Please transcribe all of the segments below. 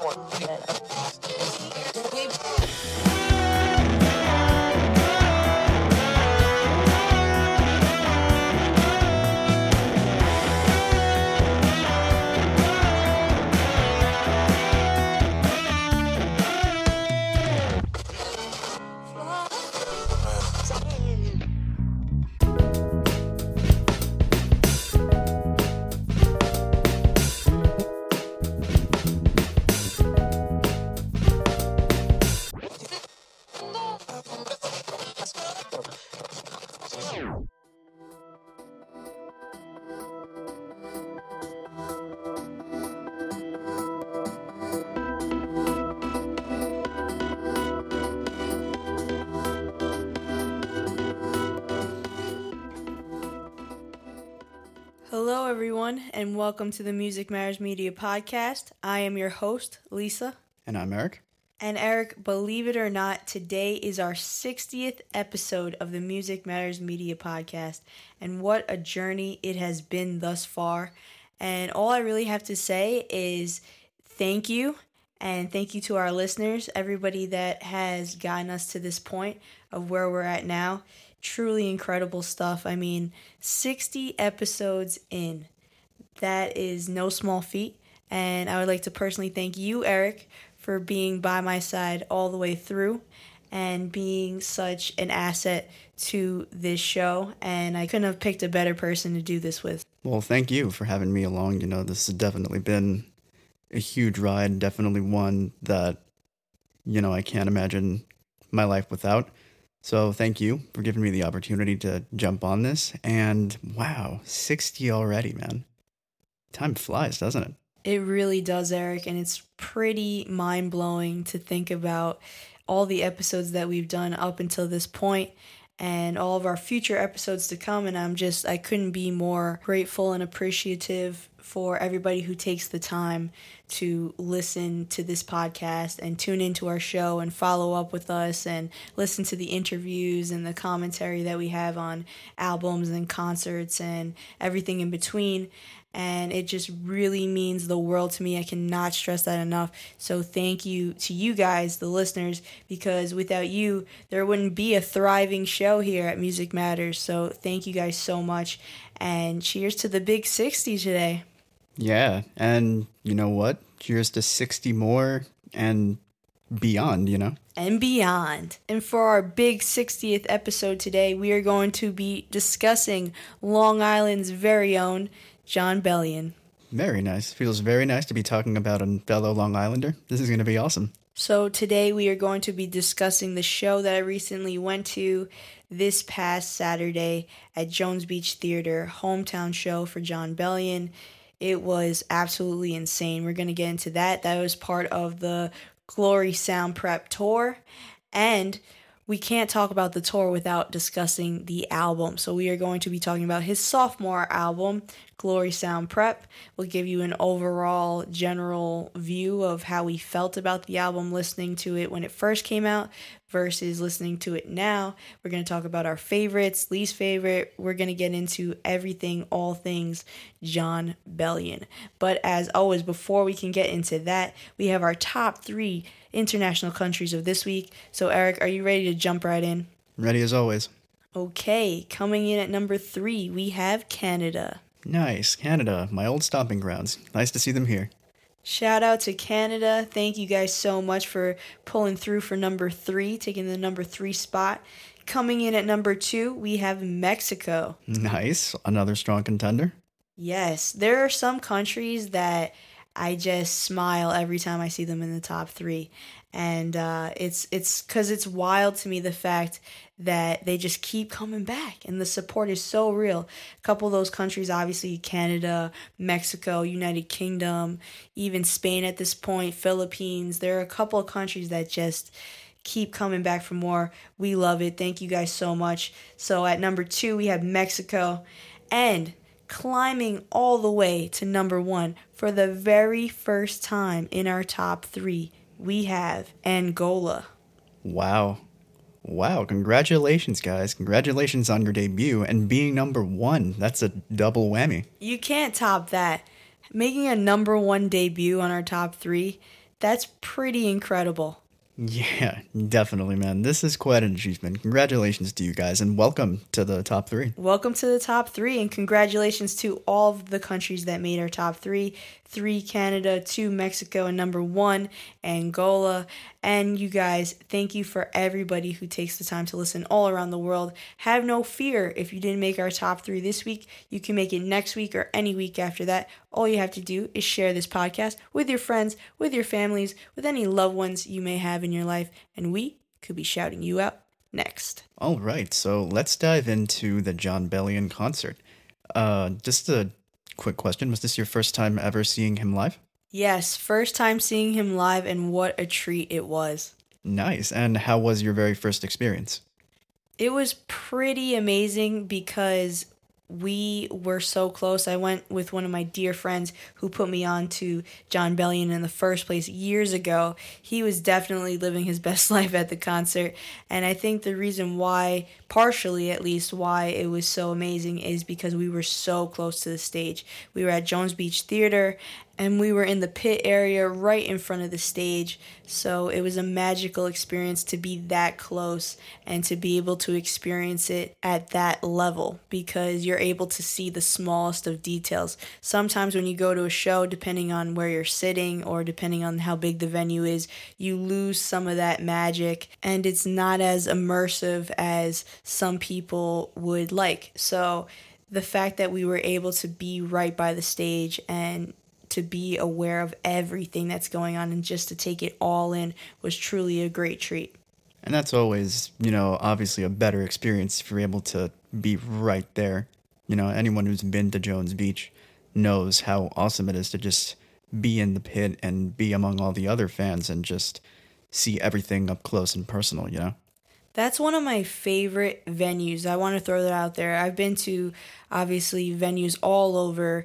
Hello, and welcome to the Music Matters Media Podcast. I am your host, Lisa. And I'm Eric. And Eric, believe it or not, today is our 60th episode of the Music Matters Media Podcast. And what a journey it has been thus far. And all I really have to say is thank you. And thank you to our listeners, everybody that has gotten us to this point of where we're at now truly incredible stuff. I mean, 60 episodes in. That is no small feat. And I would like to personally thank you, Eric, for being by my side all the way through and being such an asset to this show. And I couldn't have picked a better person to do this with. Well, thank you for having me along. You know, this has definitely been a huge ride, definitely one that, you know, I can't imagine my life without. So thank you for giving me the opportunity to jump on this. And wow, 60 already, man. Time flies, doesn't it? It really does, Eric. And it's pretty mind blowing to think about all the episodes that we've done up until this point and all of our future episodes to come. And I'm just, I couldn't be more grateful and appreciative for everybody who takes the time to listen to this podcast and tune into our show and follow up with us and listen to the interviews and the commentary that we have on albums and concerts and everything in between and it just really means the world to me. I cannot stress that enough. So thank you to you guys, the listeners, because without you, there wouldn't be a thriving show here at Music Matters. So thank you guys so much, and cheers to the big 60 today. Yeah, and you know what? Cheers to 60 more and beyond, you know? And beyond. And for our big 60th episode today, we are going to be discussing Long Island's very own Jon Bellion. Very nice. Feels very nice to be talking about a fellow Long Islander. This is going to be awesome. So, today we are going to be discussing the show that I recently went to this past Saturday at Jones Beach Theater, hometown show for Jon Bellion. It was absolutely insane. We're going to get into that. That was part of the Glory Sound Prep tour. And we can't talk about the tour without discussing the album. So we are going to be talking about his sophomore album, Glory Sound Prep. We'll give you an overall general view of how we felt about the album listening to it when it first came out versus listening to it now. We're going to talk about our favorites, least favorite. We're going to get into everything, all things Jon Bellion. But as always, before we can get into that, we have our top three international countries of this week. So, Eric, are you ready to jump right in? Ready as always. Okay, coming in at number three, we have Canada. Nice. Canada, my old stomping grounds. Nice to see them here. Shout out to Canada. Thank you guys so much for pulling through for number three, taking the number three spot. Coming in at number two, we have Mexico. Nice. Another strong contender. Yes. There are some countries that I just smile every time I see them in the top three, and uh, it's it's because it's wild to me the fact that they just keep coming back, and the support is so real. A couple of those countries, obviously Canada, Mexico, United Kingdom, even Spain at this point, Philippines. There are a couple of countries that just keep coming back for more. We love it. Thank you guys so much. So at number two, we have Mexico, and climbing all the way to number one for the very first time in our top three, we have Angola. Wow. Wow. Congratulations, guys. Congratulations on your debut and being number one. That's a double whammy. You can't top that. Making a number one debut on our top three, That's pretty incredible. Yeah, definitely, man. This is quite an achievement. Congratulations to you guys and welcome to the top three. Welcome to the top three, and congratulations to all the countries that made our top three three Canada, two Mexico, and number one Angola. And you guys, thank you for everybody who takes the time to listen all around the world. Have no fear if you didn't make our top three this week, you can make it next week or any week after that. All you have to do is share this podcast with your friends, with your families, with any loved ones you may have in your life, and we could be shouting you out next. All right, so let's dive into the Jon Bellion concert. Uh, just a quick question Was this your first time ever seeing him live? Yes, first time seeing him live, and what a treat it was. Nice. And how was your very first experience? It was pretty amazing because we were so close. I went with one of my dear friends who put me on to Jon Bellion in the first place years ago. He was definitely living his best life at the concert. And I think the reason why, partially at least, why it was so amazing is because we were so close to the stage. We were at Jones Beach Theater and we were in the pit area right in front of the stage. So it was a magical experience to be that close and to be able to experience it at that level because you're able to see the smallest of details. Sometimes when you go to a show, depending on where you're sitting or depending on how big the venue is, you lose some of that magic and it's not as immersive as some people would like. So the fact that we were able to be right by the stage and to be aware of everything that's going on and just to take it all in was truly a great treat. And that's always, you know, obviously a better experience if you're able to be right there. You know, anyone who's been to Jones Beach knows how awesome it is to just be in the pit and be among all the other fans and just see everything up close and personal, you know? That's one of my favorite venues. I want to throw that out there. I've been to obviously venues all over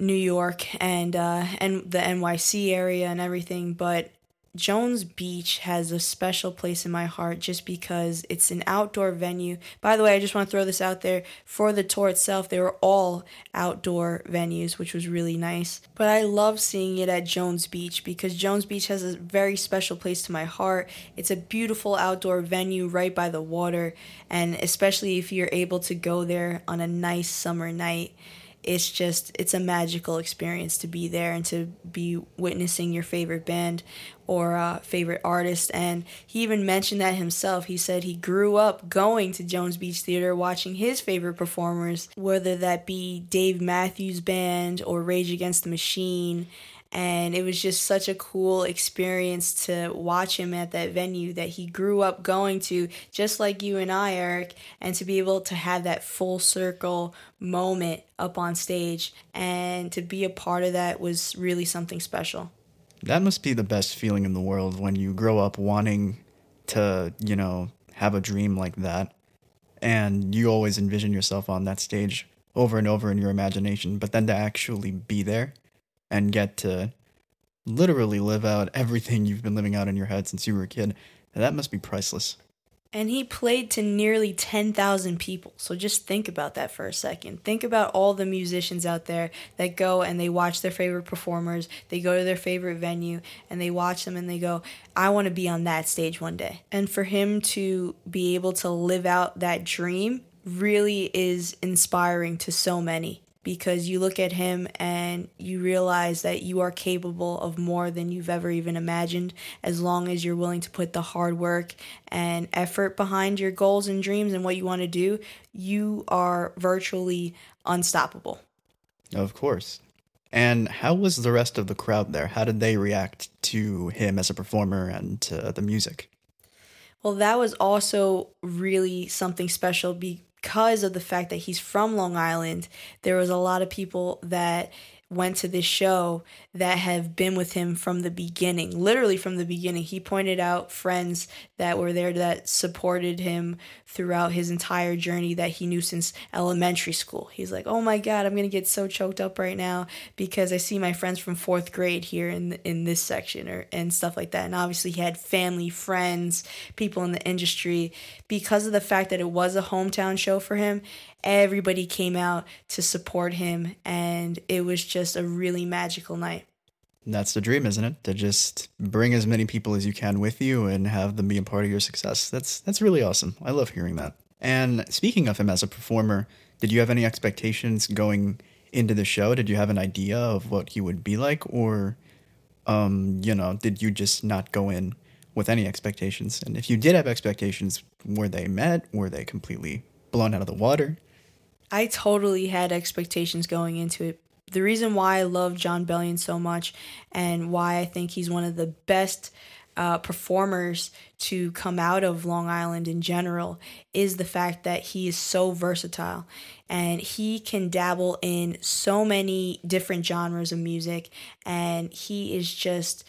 New York and uh, and the NYC area and everything, but Jones Beach has a special place in my heart just because it's an outdoor venue. By the way, I just want to throw this out there. For the tour itself, they were all outdoor venues, which was really nice. But I love seeing it at Jones Beach because Jones Beach has a very special place to my heart. It's a beautiful outdoor venue right by the water, and especially if you're able to go there on a nice summer night it's just it's a magical experience to be there and to be witnessing your favorite band or uh, favorite artist. And he even mentioned that himself. He said he grew up going to jones beach theater watching his favorite performers whether that be dave matthews band or rage against the machine and it was just such a cool experience to watch him at that venue that he grew up going to just like you and I Eric and to be able to have that full circle moment up on stage and to be a part of that was really something special. That must be the best feeling in the world when you grow up wanting to, you know, have a dream like that and you always envision yourself on that stage over and over in your imagination, but then to actually be there and get to literally live out everything you've been living out in your head since you were a kid. that must be priceless. And he played to nearly 10,000 people. So just think about that for a second. Think about all the musicians out there that go and they watch their favorite performers, they go to their favorite venue, and they watch them and they go, I want to be on that stage one day. And for him to be able to live out that dream really is inspiring to so many because you look at him and you realize that you are capable of more than you've ever even imagined as long as you're willing to put the hard work and effort behind your goals and dreams and what you want to do, you are virtually unstoppable. Of course. And how was the rest of the crowd there? How did they react to him as a performer and to the music? Well, that was also really something special be- because of the fact that he's from Long Island, there was a lot of people that went to this show that have been with him from the beginning, literally from the beginning. He pointed out friends that were there that supported him throughout his entire journey that he knew since elementary school. He's like, "Oh my god, I'm going to get so choked up right now because I see my friends from 4th grade here in in this section or and stuff like that." And obviously he had family, friends, people in the industry because of the fact that it was a hometown show for him everybody came out to support him and it was just a really magical night That's the dream, isn't it? To just bring as many people as you can with you and have them be a part of your success. That's that's really awesome. I love hearing that. And speaking of him as a performer, did you have any expectations going into the show? Did you have an idea of what he would be like or um, you know, did you just not go in with any expectations? And if you did have expectations, were they met? Were they completely blown out of the water? I totally had expectations going into it. The reason why I love Jon Bellion so much and why I think he's one of the best uh, performers to come out of Long Island in general is the fact that he is so versatile and he can dabble in so many different genres of music and he is just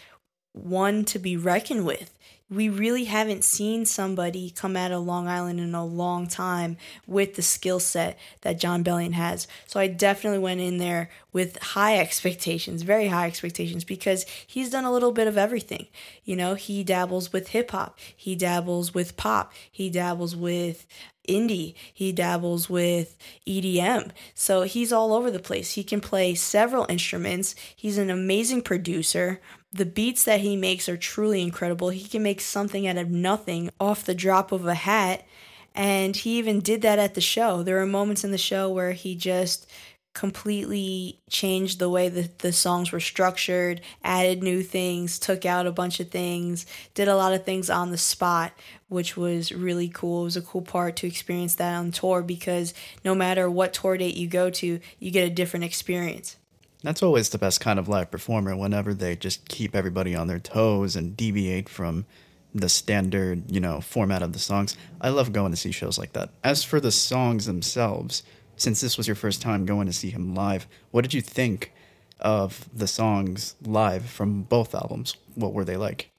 one to be reckoned with we really haven't seen somebody come out of Long Island in a long time with the skill set that Jon Bellion has. So I definitely went in there with high expectations, very high expectations, because he's done a little bit of everything. You know, he dabbles with hip hop, he dabbles with pop, he dabbles with indie, he dabbles with EDM. So he's all over the place. He can play several instruments. He's an amazing producer the beats that he makes are truly incredible. He can make something out of nothing off the drop of a hat. And he even did that at the show. There are moments in the show where he just completely changed the way that the songs were structured, added new things, took out a bunch of things, did a lot of things on the spot, which was really cool. It was a cool part to experience that on tour because no matter what tour date you go to, you get a different experience. That's always the best kind of live performer whenever they just keep everybody on their toes and deviate from the standard, you know, format of the songs. I love going to see shows like that. As for the songs themselves, since this was your first time going to see him live, what did you think of the songs live from both albums? What were they like?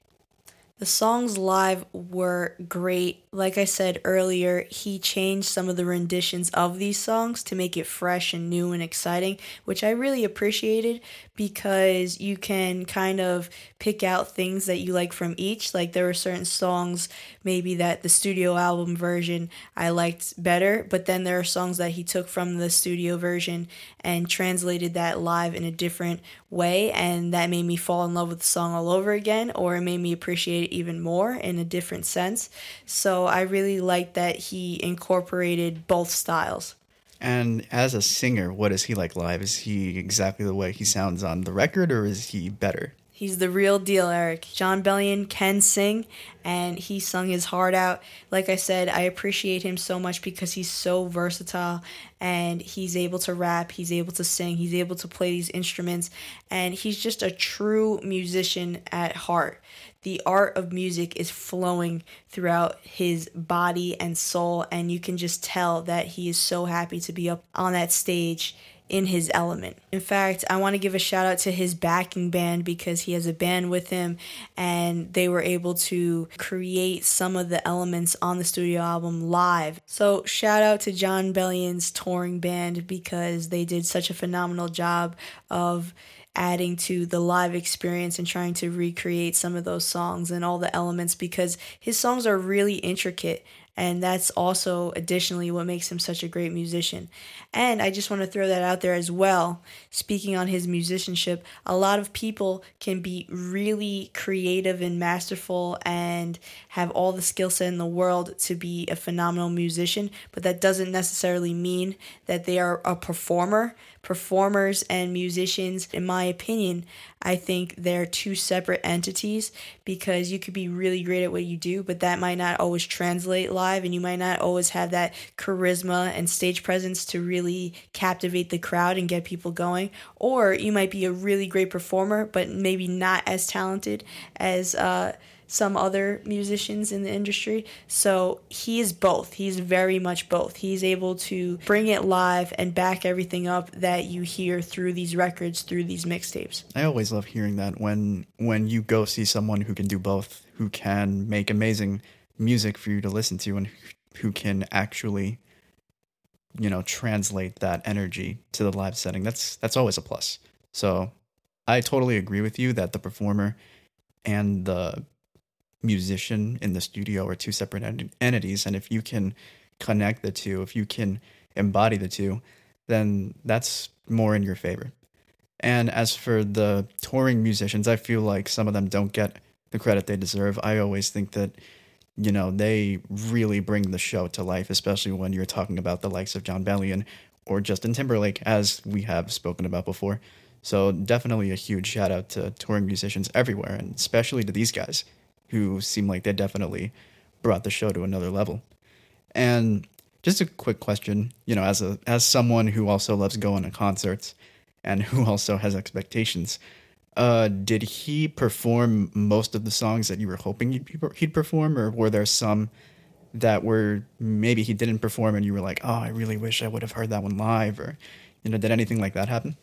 The songs live were great. Like I said earlier, he changed some of the renditions of these songs to make it fresh and new and exciting, which I really appreciated because you can kind of pick out things that you like from each. Like there were certain songs maybe that the studio album version I liked better, but then there are songs that he took from the studio version and translated that live in a different way and that made me fall in love with the song all over again or it made me appreciate it even more in a different sense. So I really liked that he incorporated both styles. And as a singer, what is he like live? Is he exactly the way he sounds on the record, or is he better? He's the real deal, Eric. Jon Bellion can sing, and he sung his heart out. Like I said, I appreciate him so much because he's so versatile and he's able to rap, he's able to sing, he's able to play these instruments, and he's just a true musician at heart the art of music is flowing throughout his body and soul and you can just tell that he is so happy to be up on that stage in his element. In fact, I want to give a shout out to his backing band because he has a band with him and they were able to create some of the elements on the studio album live. So, shout out to Jon Bellion's touring band because they did such a phenomenal job of adding to the live experience and trying to recreate some of those songs and all the elements because his songs are really intricate and that's also additionally what makes him such a great musician. And I just want to throw that out there as well. Speaking on his musicianship, a lot of people can be really creative and masterful and have all the skill set in the world to be a phenomenal musician, but that doesn't necessarily mean that they are a performer performers and musicians, in my opinion, I think they're two separate entities because you could be really great at what you do, but that might not always translate live, and you might not always have that charisma and stage presence to really captivate the crowd and get people going. Or you might be a really great performer, but maybe not as talented as, uh, some other musicians in the industry. So he is both. He's very much both. He's able to bring it live and back everything up that you hear through these records, through these mixtapes. I always love hearing that when when you go see someone who can do both, who can make amazing music for you to listen to and who can actually you know translate that energy to the live setting. That's that's always a plus. So I totally agree with you that the performer and the musician in the studio are two separate ent- entities. And if you can connect the two, if you can embody the two, then that's more in your favor. And as for the touring musicians, I feel like some of them don't get the credit they deserve. I always think that, you know, they really bring the show to life, especially when you're talking about the likes of Jon Bellion or Justin Timberlake, as we have spoken about before. So definitely a huge shout out to touring musicians everywhere, and especially to these guys who seem like they definitely brought the show to another level. And just a quick question, you know, as a as someone who also loves going to concerts and who also has expectations, uh, did he perform most of the songs that you were hoping he'd, he'd perform, or were there some that were maybe he didn't perform and you were like, oh, I really wish I would have heard that one live, or you know, did anything like that happen?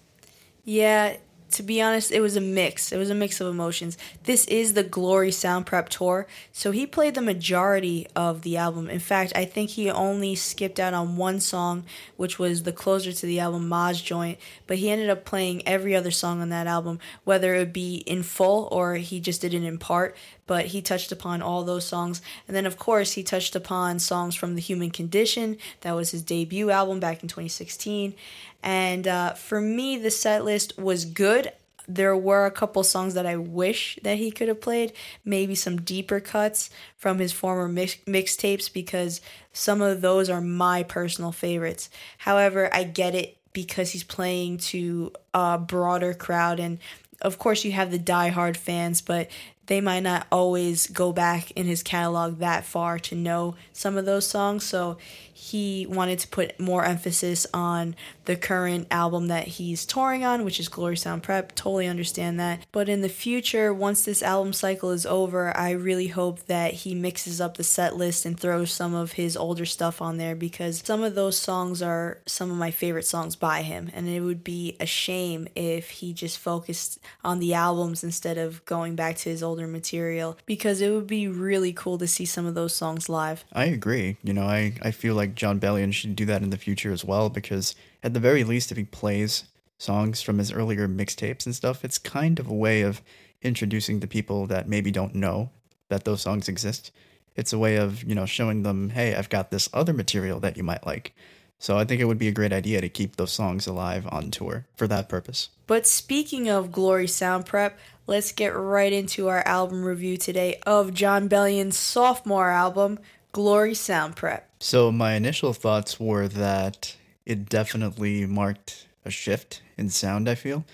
Yeah, to be honest, it was a mix. It was a mix of emotions. This is the Glory Sound Prep Tour, so he played the majority of the album. In fact, I think he only skipped out on one song, which was the closer to the album, Ma's Joint, but he ended up playing every other song on that album, whether it be in full or he just did it in part. But he touched upon all those songs. And then, of course, he touched upon songs from The Human Condition. That was his debut album back in 2016. And uh, for me, the set list was good. There were a couple songs that I wish that he could have played, maybe some deeper cuts from his former mix- mixtapes because some of those are my personal favorites. However, I get it because he's playing to a broader crowd and of course you have the die-hard fans, but they might not always go back in his catalog that far to know some of those songs. So he wanted to put more emphasis on the current album that he's touring on, which is Glory Sound Prep. Totally understand that. But in the future, once this album cycle is over, I really hope that he mixes up the set list and throws some of his older stuff on there because some of those songs are some of my favorite songs by him. And it would be a shame if he just focused on the albums instead of going back to his older material because it would be really cool to see some of those songs live. I agree. You know, I, I feel like Jon Bellion should do that in the future as well because at the very least if he plays songs from his earlier mixtapes and stuff, it's kind of a way of introducing the people that maybe don't know that those songs exist. It's a way of, you know, showing them, hey, I've got this other material that you might like. So I think it would be a great idea to keep those songs alive on tour for that purpose. But speaking of Glory Sound Prep, let's get right into our album review today of Jon Bellion's sophomore album, Glory Sound Prep. So my initial thoughts were that it definitely marked a shift in sound, I feel.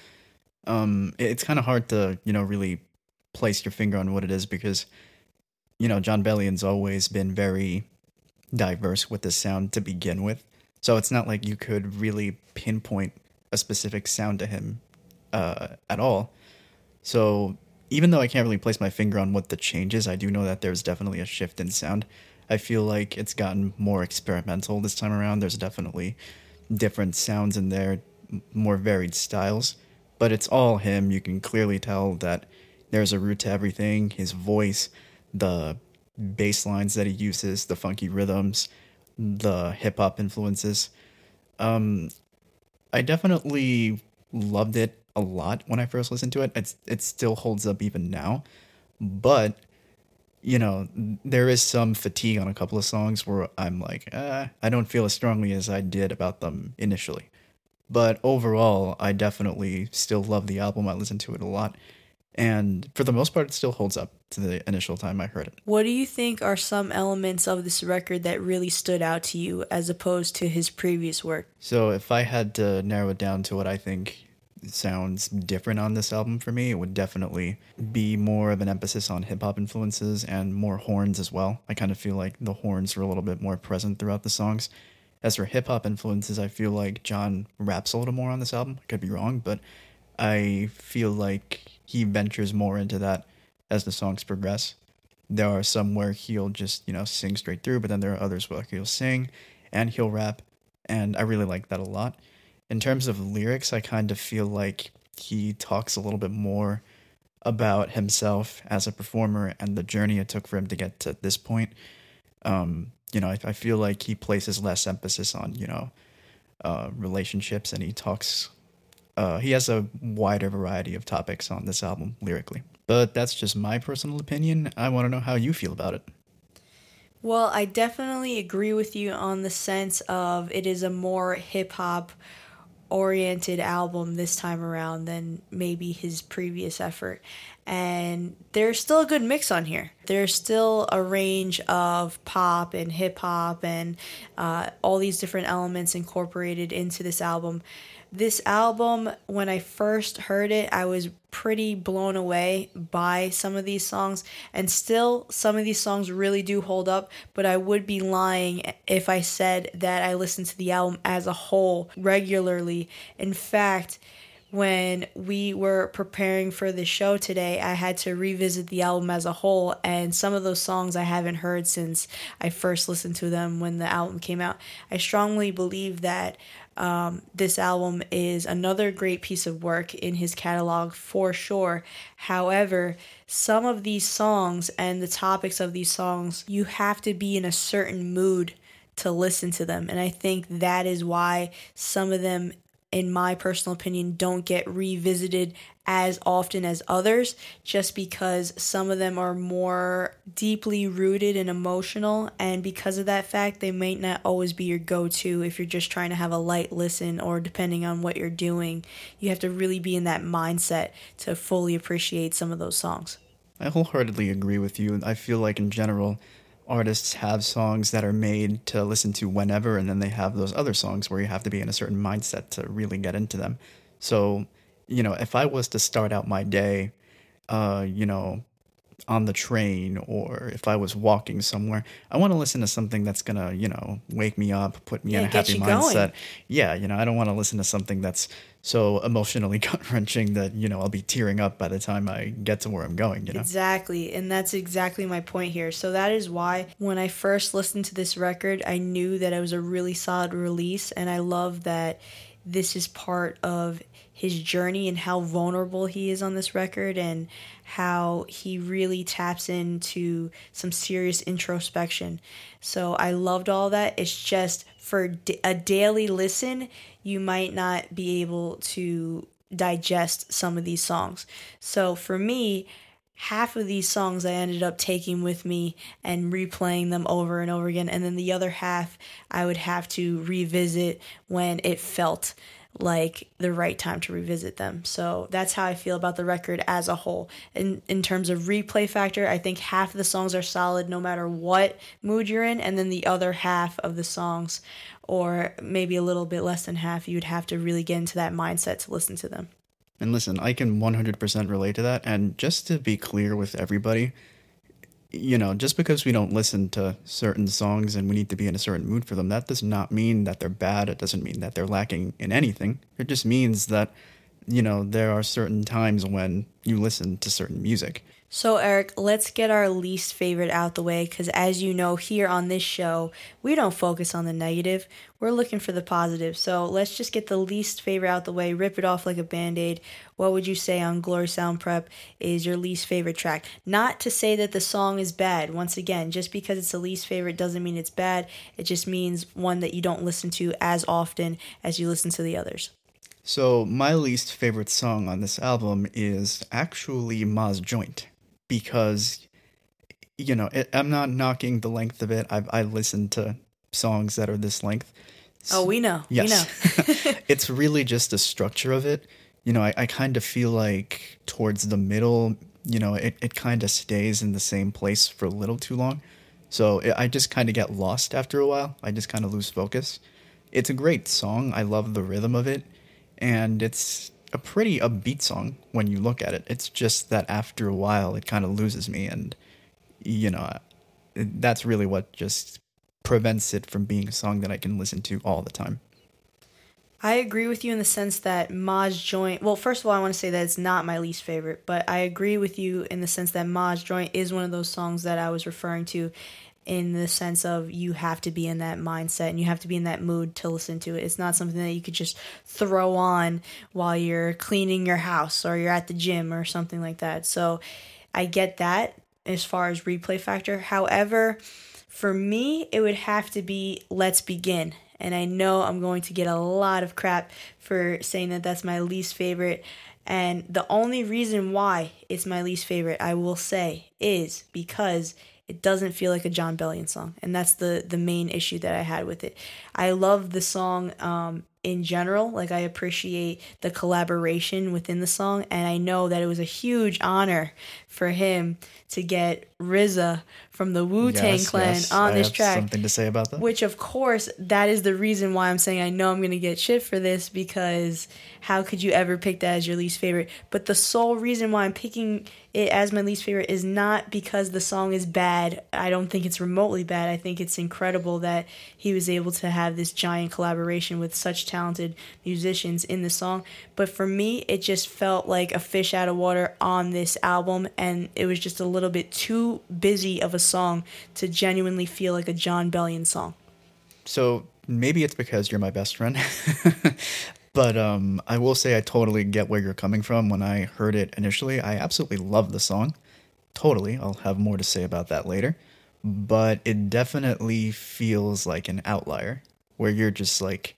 Um, it's kind of hard to, you know, really place your finger on what it is because, you know, Jon Bellion's always been very diverse with the sound to begin with. So it's not like you could really pinpoint a specific sound to him uh, at all. So even though I can't really place my finger on what the change is, I do know that there's definitely a shift in sound. I feel like it's gotten more experimental this time around. There's definitely different sounds in there, more varied styles, but it's all him. You can clearly tell that there's a root to everything his voice, the bass lines that he uses, the funky rhythms, the hip hop influences. Um, I definitely loved it a lot when I first listened to it. It's it still holds up even now, but you know there is some fatigue on a couple of songs where I'm like, eh, I don't feel as strongly as I did about them initially. But overall, I definitely still love the album. I listen to it a lot. And for the most part, it still holds up to the initial time I heard it. What do you think are some elements of this record that really stood out to you as opposed to his previous work? So, if I had to narrow it down to what I think sounds different on this album for me, it would definitely be more of an emphasis on hip hop influences and more horns as well. I kind of feel like the horns are a little bit more present throughout the songs. As for hip hop influences, I feel like Jon raps a little more on this album. I could be wrong, but I feel like he ventures more into that as the songs progress. There are some where he'll just, you know, sing straight through, but then there are others where he'll sing and he'll rap, and I really like that a lot in terms of lyrics, I kind of feel like he talks a little bit more about himself as a performer and the journey it took for him to get to this point. Um, you know, I, I, feel like he places less emphasis on, you know, uh, relationships and he talks, uh, he has a wider variety of topics on this album lyrically. But that's just my personal opinion. I want to know how you feel about it. Well, I definitely agree with you on the sense of it is a more hip hop oriented album this time around than maybe his previous effort. And there's still a good mix on here. There's still a range of pop and hip hop and uh, all these different elements incorporated into this album this album, when I first heard it, I was pretty blown away by some of these songs. And still, some of these songs really do hold up, but I would be lying if I said that I listened to the album as a whole regularly. In fact, when we were preparing for the show today, I had to revisit the album as a whole, and some of those songs I haven't heard since I first listened to them when the album came out. I strongly believe that um, this album is another great piece of work in his catalog for sure. However, some of these songs and the topics of these songs, you have to be in a certain mood to listen to them. And I think that is why some of them in my personal opinion, don't get revisited as often as others, just because some of them are more deeply rooted and emotional. And because of that fact, they might not always be your go to if you're just trying to have a light listen or depending on what you're doing. You have to really be in that mindset to fully appreciate some of those songs. I wholeheartedly agree with you. I feel like, in general, artists have songs that are made to listen to whenever, and then they have those other songs where you have to be in a certain mindset to really get into them. So, you know, if I was to start out my day, uh, you know, on the train or if I was walking somewhere, I want to listen to something that's gonna, you know, wake me up, put me yeah, in a happy mindset. Going. Yeah, you know, I don't want to listen to something that's so emotionally gut wrenching that, you know, I'll be tearing up by the time I get to where I'm going, you know? Exactly. And that's exactly my point here. So that is why when I first listened to this record, I knew that it was a really solid release and I love that this is part of his journey and how vulnerable he is on this record and how he really taps into some serious introspection. So I loved all that. It's just for a daily listen, you might not be able to digest some of these songs. So for me, half of these songs I ended up taking with me and replaying them over and over again. And then the other half I would have to revisit when it felt like the right time to revisit them. So that's how I feel about the record as a whole. In in terms of replay factor, I think half of the songs are solid no matter what mood you're in, and then the other half of the songs, or maybe a little bit less than half, you'd have to really get into that mindset to listen to them. And listen, I can 100% relate to that. And just to be clear with everybody, you know, just because we don't listen to certain songs and we need to be in a certain mood for them, that does not mean that they're bad. It doesn't mean that they're lacking in anything. It just means that, you know, there are certain times when you listen to certain music. So, Eric, let's get our least favorite out the way because, as you know, here on this show, we don't focus on the negative. We're looking for the positive. So, let's just get the least favorite out the way, rip it off like a band aid. What would you say on Glory Sound Prep is your least favorite track? Not to say that the song is bad. Once again, just because it's the least favorite doesn't mean it's bad. It just means one that you don't listen to as often as you listen to the others. So, my least favorite song on this album is actually Ma's Joint because you know it, I'm not knocking the length of it. I've I listened to songs that are this length. Oh, we know. Yes, we know. it's really just the structure of it. You know, I, I kind of feel like towards the middle, you know, it, it kind of stays in the same place for a little too long. So it, I just kind of get lost after a while. I just kind of lose focus. It's a great song. I love the rhythm of it. And it's a pretty upbeat song when you look at it. It's just that after a while, it kind of loses me, and you know, that's really what just prevents it from being a song that I can listen to all the time. I agree with you in the sense that Ma's Joint. Well, first of all, I want to say that it's not my least favorite, but I agree with you in the sense that Ma's Joint is one of those songs that I was referring to in the sense of you have to be in that mindset and you have to be in that mood to listen to it. It's not something that you could just throw on while you're cleaning your house or you're at the gym or something like that. So I get that as far as replay factor. However, for me, it would have to be Let's Begin. And I know I'm going to get a lot of crap for saying that that's my least favorite. And the only reason why it's my least favorite, I will say, is because it doesn't feel like a Jon Bellion song, and that's the the main issue that I had with it. I love the song um, in general. Like I appreciate the collaboration within the song, and I know that it was a huge honor for him to get RZA from the Wu Tang Yes, Clan yes, on I this track. Something to say about that? Which, of course, that is the reason why I'm saying I know I'm going to get shit for this because how could you ever pick that as your least favorite? But the sole reason why I'm picking it as my least favorite is not because the song is bad. I don't think it's remotely bad. I think it's incredible that he was able to have this giant collaboration with such talented musicians in the song. But for me, it just felt like a fish out of water on this album, and it was just a little bit too busy of a song to genuinely feel like a Jon Bellion song. So maybe it's because you're my best friend. but um, I will say I totally get where you're coming from. When I heard it initially, I absolutely love the song. Totally. I'll have more to say about that later. But it definitely feels like an outlier where you're just like,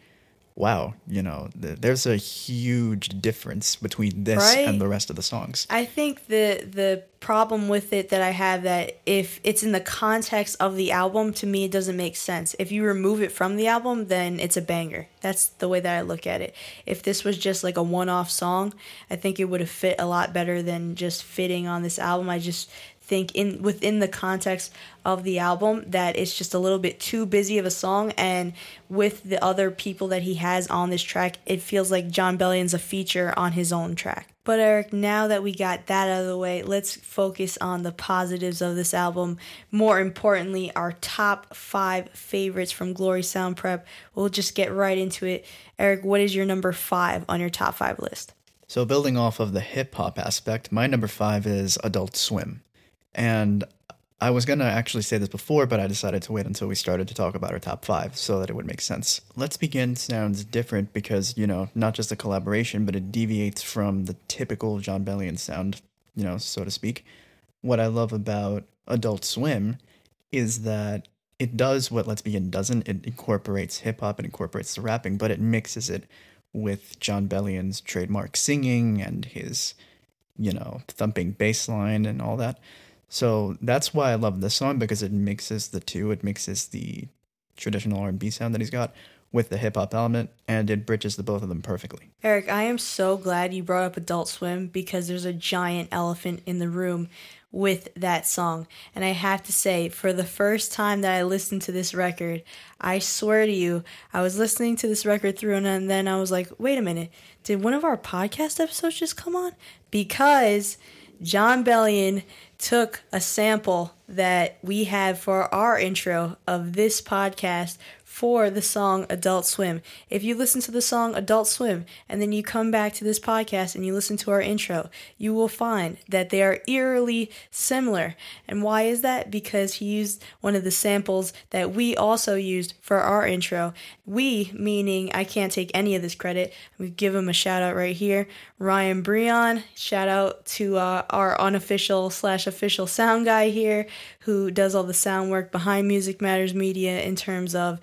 wow, you know, th- there's a huge difference between this Right? and the rest of the songs. I think the the problem with it that I have that if it's in the context of the album, to me it doesn't make sense. If you remove it from the album, then it's a banger. That's the way that I look at it. If this was just like a one-off song, I think it would have fit a lot better than just fitting on this album. I just think in within the context of the album that it's just a little bit too busy of a song and with the other people that he has on this track it feels like Jon Bellion's a feature on his own track. But Eric, now that we got that out of the way, let's focus on the positives of this album. More importantly, our top 5 favorites from Glory Sound Prep. We'll just get right into it. Eric, what is your number 5 on your top 5 list? So, building off of the hip hop aspect, my number five is Adult Swim. And I was going to actually say this before, but I decided to wait until we started to talk about our top five so that it would make sense. Let's Begin sounds different because, you know, not just a collaboration, but it deviates from the typical Jon Bellion sound, you know, so to speak. What I love about Adult Swim is that it does what Let's Begin doesn't. It incorporates hip hop, it incorporates the rapping, but it mixes it with Jon Bellion's trademark singing and his, you know, thumping bass line and all that. So that's why I love this song because it mixes the two. It mixes the traditional R&B sound that he's got with the hip hop element and it bridges the both of them perfectly. Eric, I am so glad you brought up Adult Swim because there's a giant elephant in the room with that song. And I have to say, for the first time that I listened to this record, I swear to you, I was listening to this record through and then I was like, wait a minute, did one of our podcast episodes just come on? Because Jon Bellion took a sample that we had for our intro of this podcast for the song Adult Swim. If you listen to the song Adult Swim and then you come back to this podcast and you listen to our intro, you will find that they are eerily similar. And why is that? Because he used one of the samples that we also used for our intro. We, meaning I can't take any of this credit. We give him a shout out right here. Ryan Breon, shout out to uh, our unofficial slash official sound guy here who does all the sound work behind Music Matters Media in terms of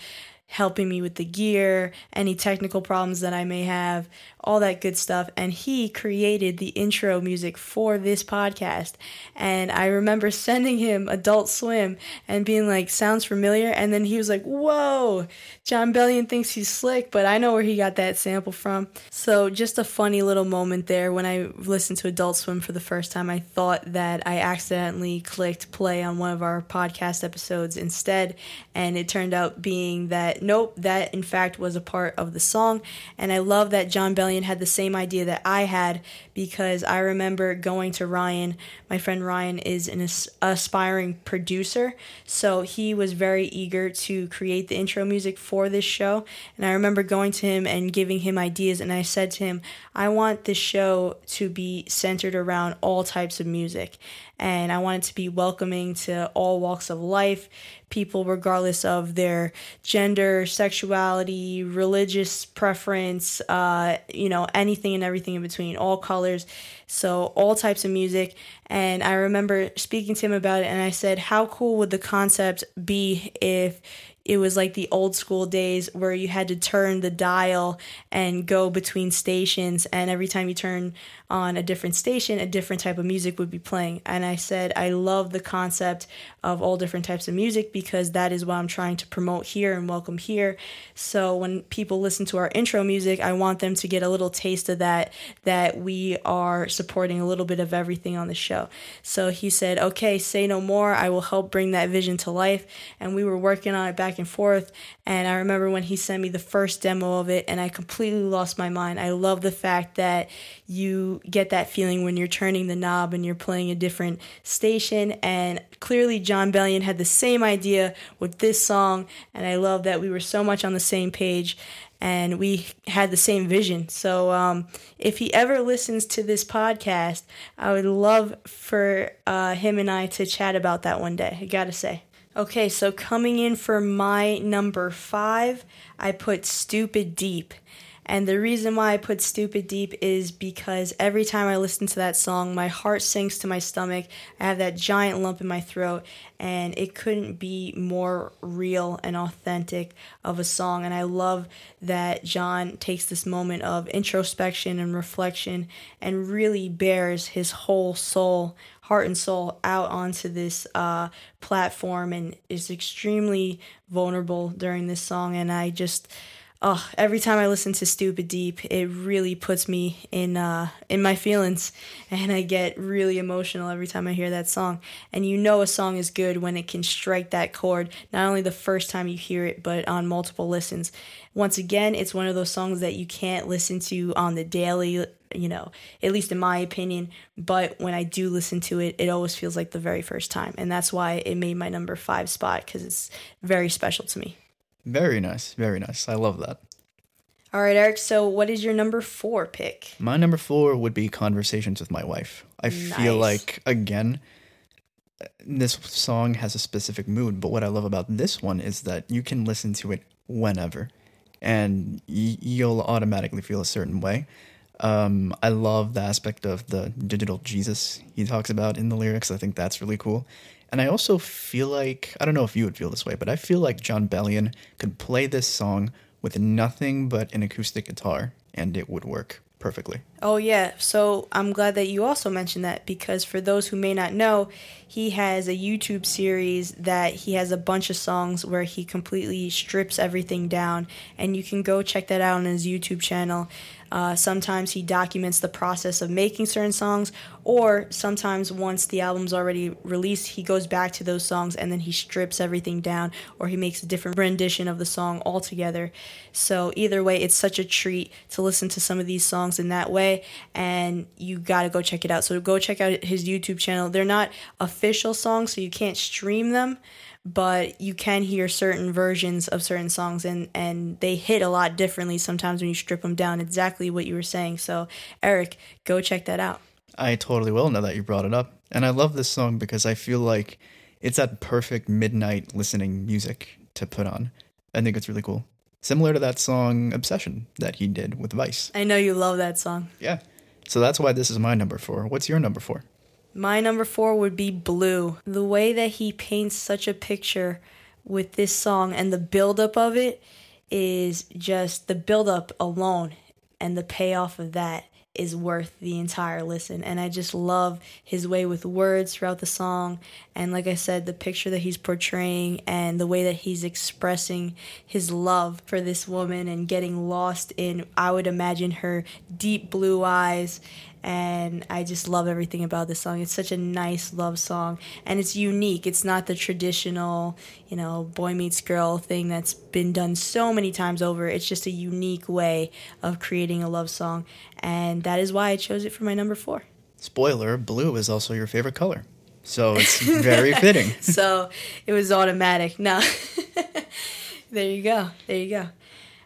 helping me with the gear, any technical problems that I may have, all that good stuff. And he created the intro music for this podcast. And I remember sending him Adult Swim and being like, sounds familiar. And then he was like, whoa, Jon Bellion thinks he's slick, but I know where he got that sample from. So just a funny little moment there when I listened to Adult Swim for the first time. I thought that I accidentally clicked play on one of our podcast episodes instead. And it turned out being that, nope, that in fact was a part of the song. And I love that Jon Bellion had the same idea that I had because I remember going to Ryan. My friend Ryan is an as- aspiring producer, so he was very eager to create the intro music for this show. And I remember going to him and giving him ideas, and I said to him, I want this show to be centered around all types of music. And I wanted to be welcoming to all walks of life, people regardless of their gender, sexuality, religious preference, uh, you know, anything and everything in between, all colors. So, all types of music. And I remember speaking to him about it, and I said, How cool would the concept be if it was like the old school days where you had to turn the dial and go between stations and every time you turn on a different station a different type of music would be playing. And i said i love the concept of all different types of music because that is what i'm trying to promote here and welcome here. So when people listen to our intro music i want them to get a little taste of that that we are supporting a little bit of everything on the show. So he said okay say no more. I will help bring that vision to life. And we were working on it back back and forth. And I remember when he sent me the first demo of it, and I completely lost my mind. I love the fact that you get that feeling when you're turning the knob and you're playing a different station. And clearly, Jon Bellion had the same idea with this song. And I love that we were so much on the same page and we had the same vision. So um, if he ever listens to this podcast, I would love for uh, him and I to chat about that one day. I gotta say. Okay, so coming in for my number five, I put Stupid Deep. And the reason why I put Stupid Deep is because every time I listen to that song, my heart sinks to my stomach. I have that giant lump in my throat, and it couldn't be more real and authentic of a song. And I love that Jon takes this moment of introspection and reflection and really bears his whole soul heart and soul out onto this uh, platform and is extremely vulnerable during this song. And I just, oh, every time I listen to Stupid Deep, it really puts me in uh, in my feelings, and I get really emotional every time I hear that song. And you know a song is good when it can strike that chord, not only the first time you hear it, but on multiple listens. Once again, it's one of those songs that you can't listen to on the daily you know, at least in my opinion. But when I do listen to it, it always feels like the very first time. And that's why it made my number five spot because it's very special to me. Very nice. Very nice. I love that. All right, Eric. So, what is your number four pick? My number four would be Conversations with My Wife. I nice. feel like, again, this song has a specific mood, but what I love about this one is that you can listen to it whenever and y- you'll automatically feel a certain way. Um, I love the aspect of the digital Jesus he talks about in the lyrics. I think that's really cool. And I also feel like, I don't know if you would feel this way, but I feel like Jon Bellion could play this song with nothing but an acoustic guitar and it would work perfectly. Oh, yeah. So I'm glad that you also mentioned that because for those who may not know, he has a YouTube series that he has a bunch of songs where he completely strips everything down. And you can go check that out on his YouTube channel. Uh, sometimes he documents the process of making certain songs, or sometimes once the album's already released, he goes back to those songs and then he strips everything down, or he makes a different rendition of the song altogether. So, either way, it's such a treat to listen to some of these songs in that way, and you gotta go check it out. So, go check out his YouTube channel. They're not official songs, so you can't stream them but you can hear certain versions of certain songs and and they hit a lot differently sometimes when you strip them down exactly what you were saying. So eric go check that out. I totally will now that you brought it up. And i love this song because i feel like it's that perfect midnight listening music to put on. I think it's really cool. Similar to that song obsession that he did with vice. I know you love that song. Yeah. So that's why this is my number four. What's your number four my number four would be Blue. The way that he paints such a picture with this song and the buildup of it is just the buildup alone and the payoff of that is worth the entire listen. And I just love his way with words throughout the song. And like I said, the picture that he's portraying and the way that he's expressing his love for this woman and getting lost in, I would imagine, her deep blue eyes and I just love everything about this song. It's such a nice love song, and it's unique. It's not the traditional, you know, boy meets girl thing that's been done so many times over. It's just a unique way of creating a love song, and that is why I chose it for my number four. Spoiler: blue is also your favorite color, so it's very fitting. so it was automatic. No, there you go. There you go.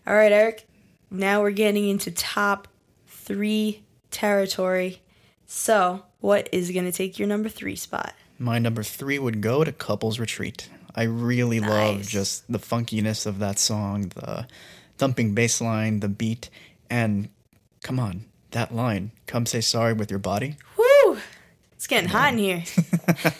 All right, Eric. Now we're getting into top three territory. So, what is going to take your number three spot? My number three would go to Couples Retreat. I really nice. love just the funkiness of that song, the thumping bass line, the beat, and come on, that line, come say sorry with your body. Woo! It's getting hot in here.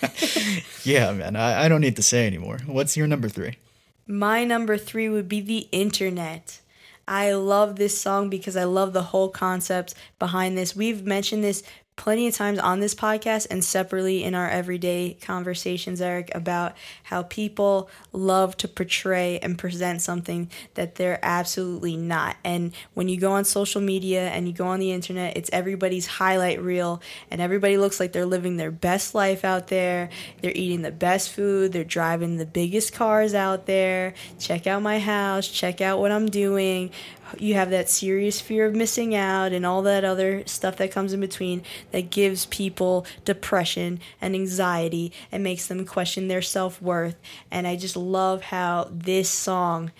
yeah, man, I, I don't need to say anymore. What's your number three? My number three would be the internet. I love this song because I love the whole concept behind this. We've mentioned this plenty of times on this podcast and separately in our everyday conversations, Eric, about how people love to portray and present something that they're absolutely not. And when you go on social media and you go on the internet, it's everybody's highlight reel, and everybody looks like they're living their best life out there. They're eating the best food, they're driving the biggest cars out there. Check out my house, check out what I'm doing you have that serious fear of missing out and all that other stuff that comes in between that gives people depression and anxiety and makes them question their self-worth. And i just love how this song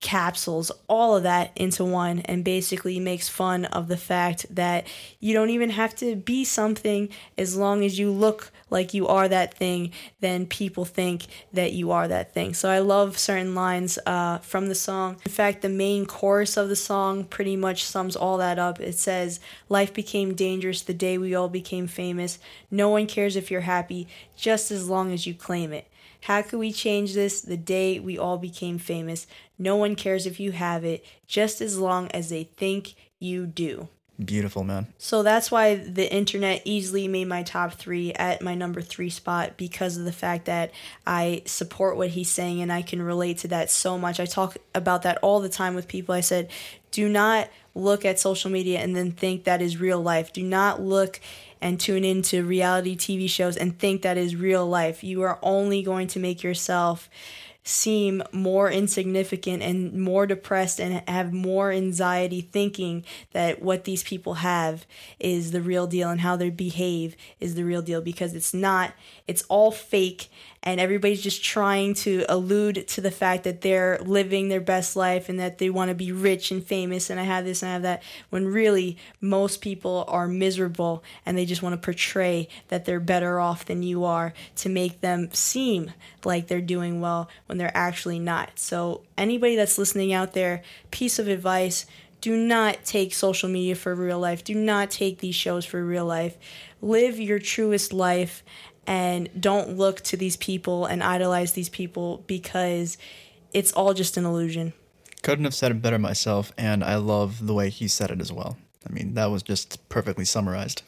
capsules all of that into one and basically makes fun of the fact that you don't even have to be something as long as you look like you are that thing, then people think that you are that thing. So I love certain lines uh, from the song. In fact, the main chorus of the song pretty much sums all that up. It says, Life became dangerous the day we all became famous. No one cares if you're happy, just as long as you claim it. How could we change this the day we all became famous? No one cares if you have it, just as long as they think you do. Beautiful, man. So that's why the internet easily made my top three at my number three spot because of the fact that I support what he's saying and I can relate to that so much. I talk about that all the time with people. I said, do not look at social media and then think that is real life. Do not look and tune into reality TV shows and think that is real life. You are only going to make yourself seem more insignificant and more depressed and have more anxiety thinking that what these people have is the real deal and how they behave is the real deal because it's not it's all fake and everybody's just trying to allude to the fact that they're living their best life and that they want to be rich and famous and I have this and I have that when really most people are miserable and they just want to portray that they're better off than you are to make them seem like they're doing well when they're actually not. So anybody that's listening out there, piece of advice, do not take social media for real life. Do not take these shows for real life. Live your truest life and don't look to these people and idolize these people because it's all just an illusion. Couldn't have said it better myself, and I love the way he said it as well. I mean, that was just perfectly summarized.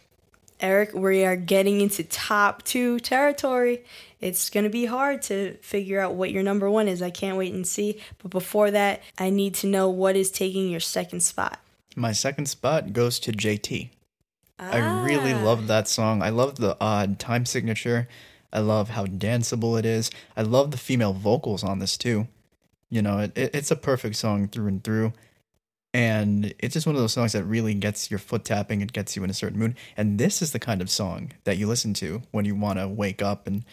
Eric, we are getting into top two territory. It's going to be hard to figure out what your number one is. I can't wait and see. But before that, I need to know what is taking your second spot. My second spot goes to JT. I really Ah. love that song. I love the odd time signature. I love how danceable it is. I love the female vocals on this too. You know, it, it, it's a perfect song through and through. And it's just one of those songs that really gets your foot tapping. It gets you in a certain mood. And this is the kind of song that you listen to when you want to wake up and,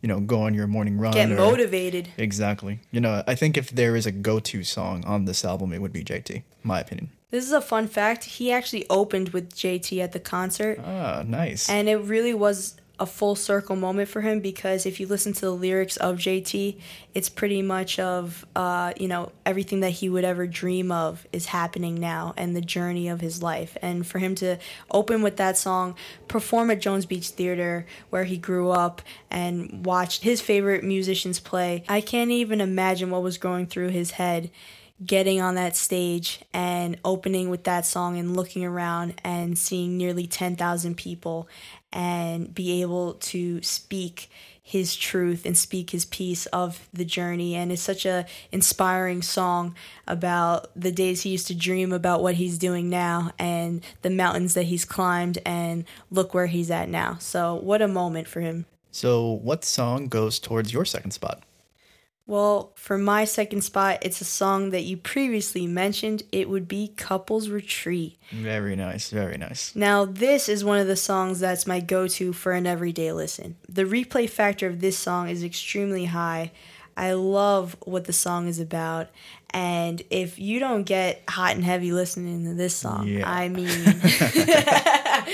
you know, go on your morning run. Get or- motivated. Exactly. You know, I think if there is a go to song on this album, it would be JT, my opinion. This is a fun fact. He actually opened with JT at the concert. Ah, nice. And it really was a full circle moment for him because if you listen to the lyrics of JT, it's pretty much of, uh, you know, everything that he would ever dream of is happening now and the journey of his life. And for him to open with that song, perform at Jones Beach Theater where he grew up and watched his favorite musicians play, I can't even imagine what was going through his head getting on that stage and opening with that song and looking around and seeing nearly 10,000 people and be able to speak his truth and speak his piece of the journey. And it's such a inspiring song about the days he used to dream about what he's doing now and the mountains that he's climbed and look where he's at now. So what a moment for him. So, what song goes towards your second spot? Well, for my second spot, it's a song that you previously mentioned. It would be Couples Retreat. Very nice, very nice. Now, this is one of the songs that's my go to for an everyday listen. The replay factor of this song is extremely high. I love what the song is about. And if you don't get hot and heavy listening to this song, Yeah. I mean,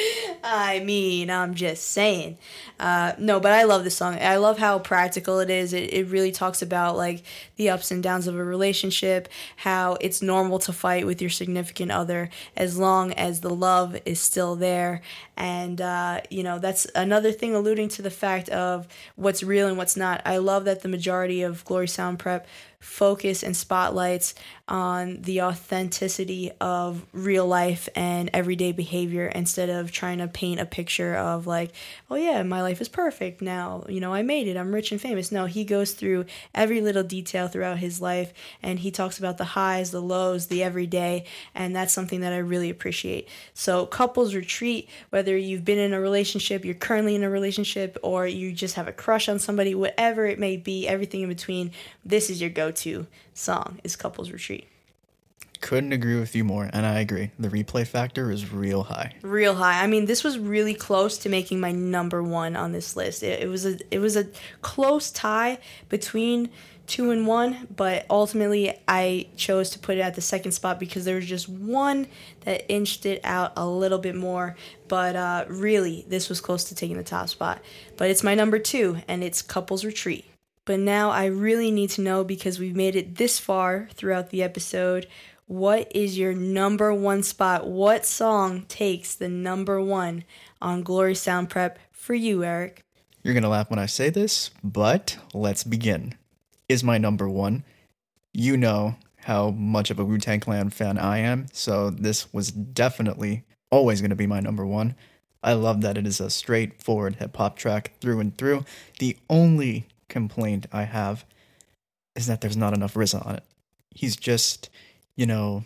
I mean, I'm just saying. Uh, no, but I love this song. I love how practical it is. It, it really talks about like the ups and downs of a relationship, how it's normal to fight with your significant other as long as the love is still there. And, uh, you know, that's another thing alluding to the fact of what's real and what's not. I love that the majority of Glory Sound Prep focus and spotlights on the authenticity of real life and everyday behavior instead of trying to paint a picture of like, oh yeah, my life is perfect now. You know, I made it. I'm rich and famous. No, he goes through every little detail throughout his life and he talks about the highs, the lows, the everyday, and that's something that I really appreciate. So, couples retreat, whether you've been in a relationship, you're currently in a relationship, or you just have a crush on somebody, whatever it may be, everything in between, this is your go to song is Couples Retreat. Couldn't agree with you more, and I agree. The replay factor is real high. Real high. I mean, this was really close to making my number one on this list. It, it was a it was a close tie between two and one, but ultimately I chose to put it at the second spot because there was just one that inched it out a little bit more. But uh, really, this was close to taking the top spot. But it's my number two, and it's Couples Retreat. But now I really need to know because we've made it this far throughout the episode. What is your number one spot? What song takes the number one on Glory Sound Prep for you, Eric? You're going to laugh when I say this, but let's begin. Is my number one. You know how much of a Wu Tang Clan fan I am, so this was definitely always going to be my number one. I love that it is a straightforward hip hop track through and through. The only complaint I have is that there's not enough RZA on it. He's just, you know,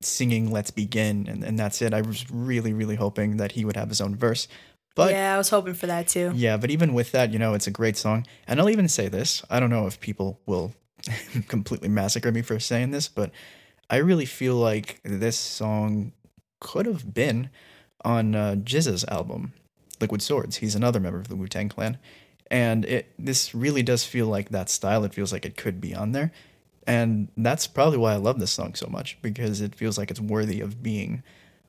singing Let's Begin and, and that's it. I was really, really hoping that he would have his own verse. But yeah, I was hoping for that too. Yeah, but even with that, you know, it's a great song. And I'll even say this. I don't know if people will completely massacre me for saying this, but I really feel like this song could have been on uh, GZA's album, Liquid Swords. He's another member of the Wu Tang Clan and it this really does feel like that style. It feels like it could be on there, and that's probably why I love this song so much because it feels like it's worthy of being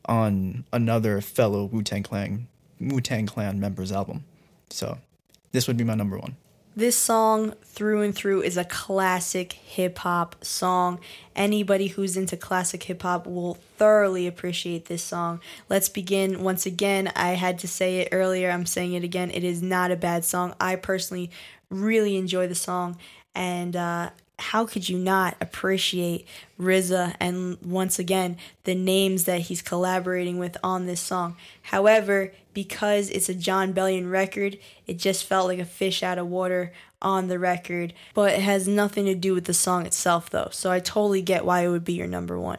on another fellow Wu Tang Clan Wu Tang Clan members' album. So this would be my number one. This song, through and through, is a classic hip hop song. Anybody who's into classic hip hop will thoroughly appreciate this song. Let's begin once again. I had to say it earlier, I'm saying it again. It is not a bad song. I personally really enjoy the song, and uh, how could you not appreciate RZA and once again the names that he's collaborating with on this song? However, because it's a Jon Bellion record, it just felt like a fish out of water on the record, but it has nothing to do with the song itself though. So I totally get why it would be your number 1.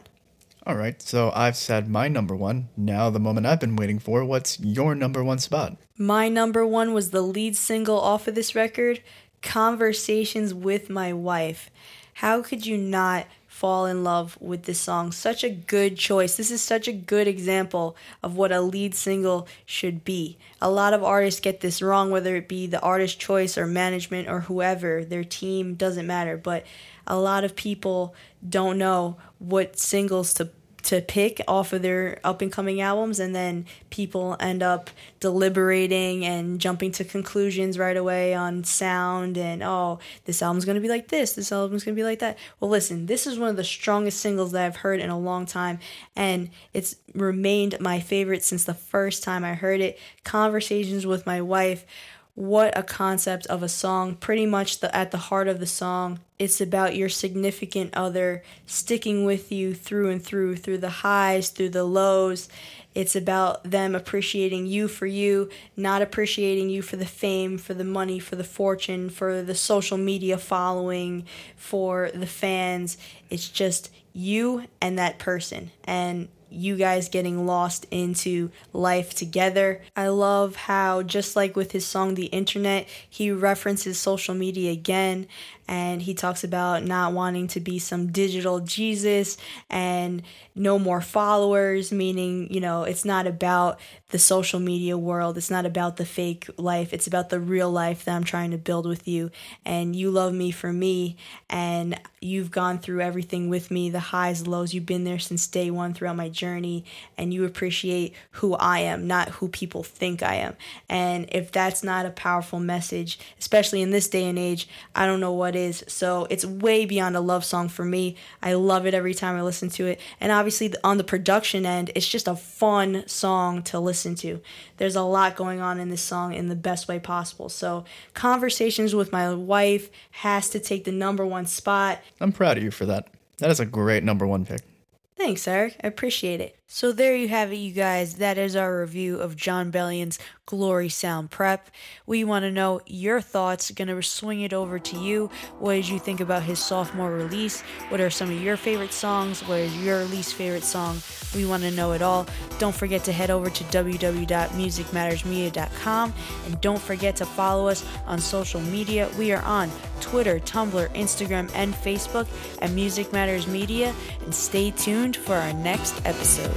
All right, so I've said my number one. Now, the moment I've been waiting for. What's your number one spot? My number one was the lead single off of this record, Conversations with My Wife. How could you not fall in love with this song? Such a good choice. This is such a good example of what a lead single should be. A lot of artists get this wrong, whether it be the artist choice or management or whoever, their team doesn't matter. But a lot of people don't know what singles to to pick off of their up and coming albums and then people end up deliberating and jumping to conclusions right away on sound and oh this album's going to be like this this album's going to be like that. Well listen this is one of the strongest singles that I've heard in a long time and it's remained my favorite since the first time I heard it. Conversations with my wife what a concept of a song pretty much the at the heart of the song. It's about your significant other sticking with you through and through through the highs through the lows. It's about them appreciating you for you not appreciating you for the fame for the money for the fortune for the social media following for the fans. It's just you and that person. And you guys getting lost into life together. I love how, just like with his song The Internet, he references social media again and he talks about not wanting to be some digital Jesus and no more followers, meaning, you know, it's not about the social media world, it's not about the fake life, it's about the real life that I'm trying to build with you. And you love me for me, and you've gone through everything with me the highs, lows, you've been there since day one throughout my journey and you appreciate who I am, not who people think I am. And if that's not a powerful message, especially in this day and age, I don't know what is. So it's way beyond a love song for me. I love it every time I listen to it. And obviously, on the production end, it's just a fun song to listen to. There's a lot going on in this song in the best way possible. So, Conversations with My Wife has to take the number one spot. I'm proud of you for that. That is a great number one pick. Thanks, Eric. I appreciate it. So there you have it, you guys. That is our review of Jon Bellion's Glory Sound Prep. We want to know your thoughts. Gonna swing it over to you. What did you think about his sophomore release? What are some of your favorite songs? What is your least favorite song? We want to know it all. Don't forget to head over to www.musicmattersmedia.com and don't forget to follow us on social media. We are on Twitter, Tumblr, Instagram, and Facebook at Music Matters Media. And stay tuned for our next episode.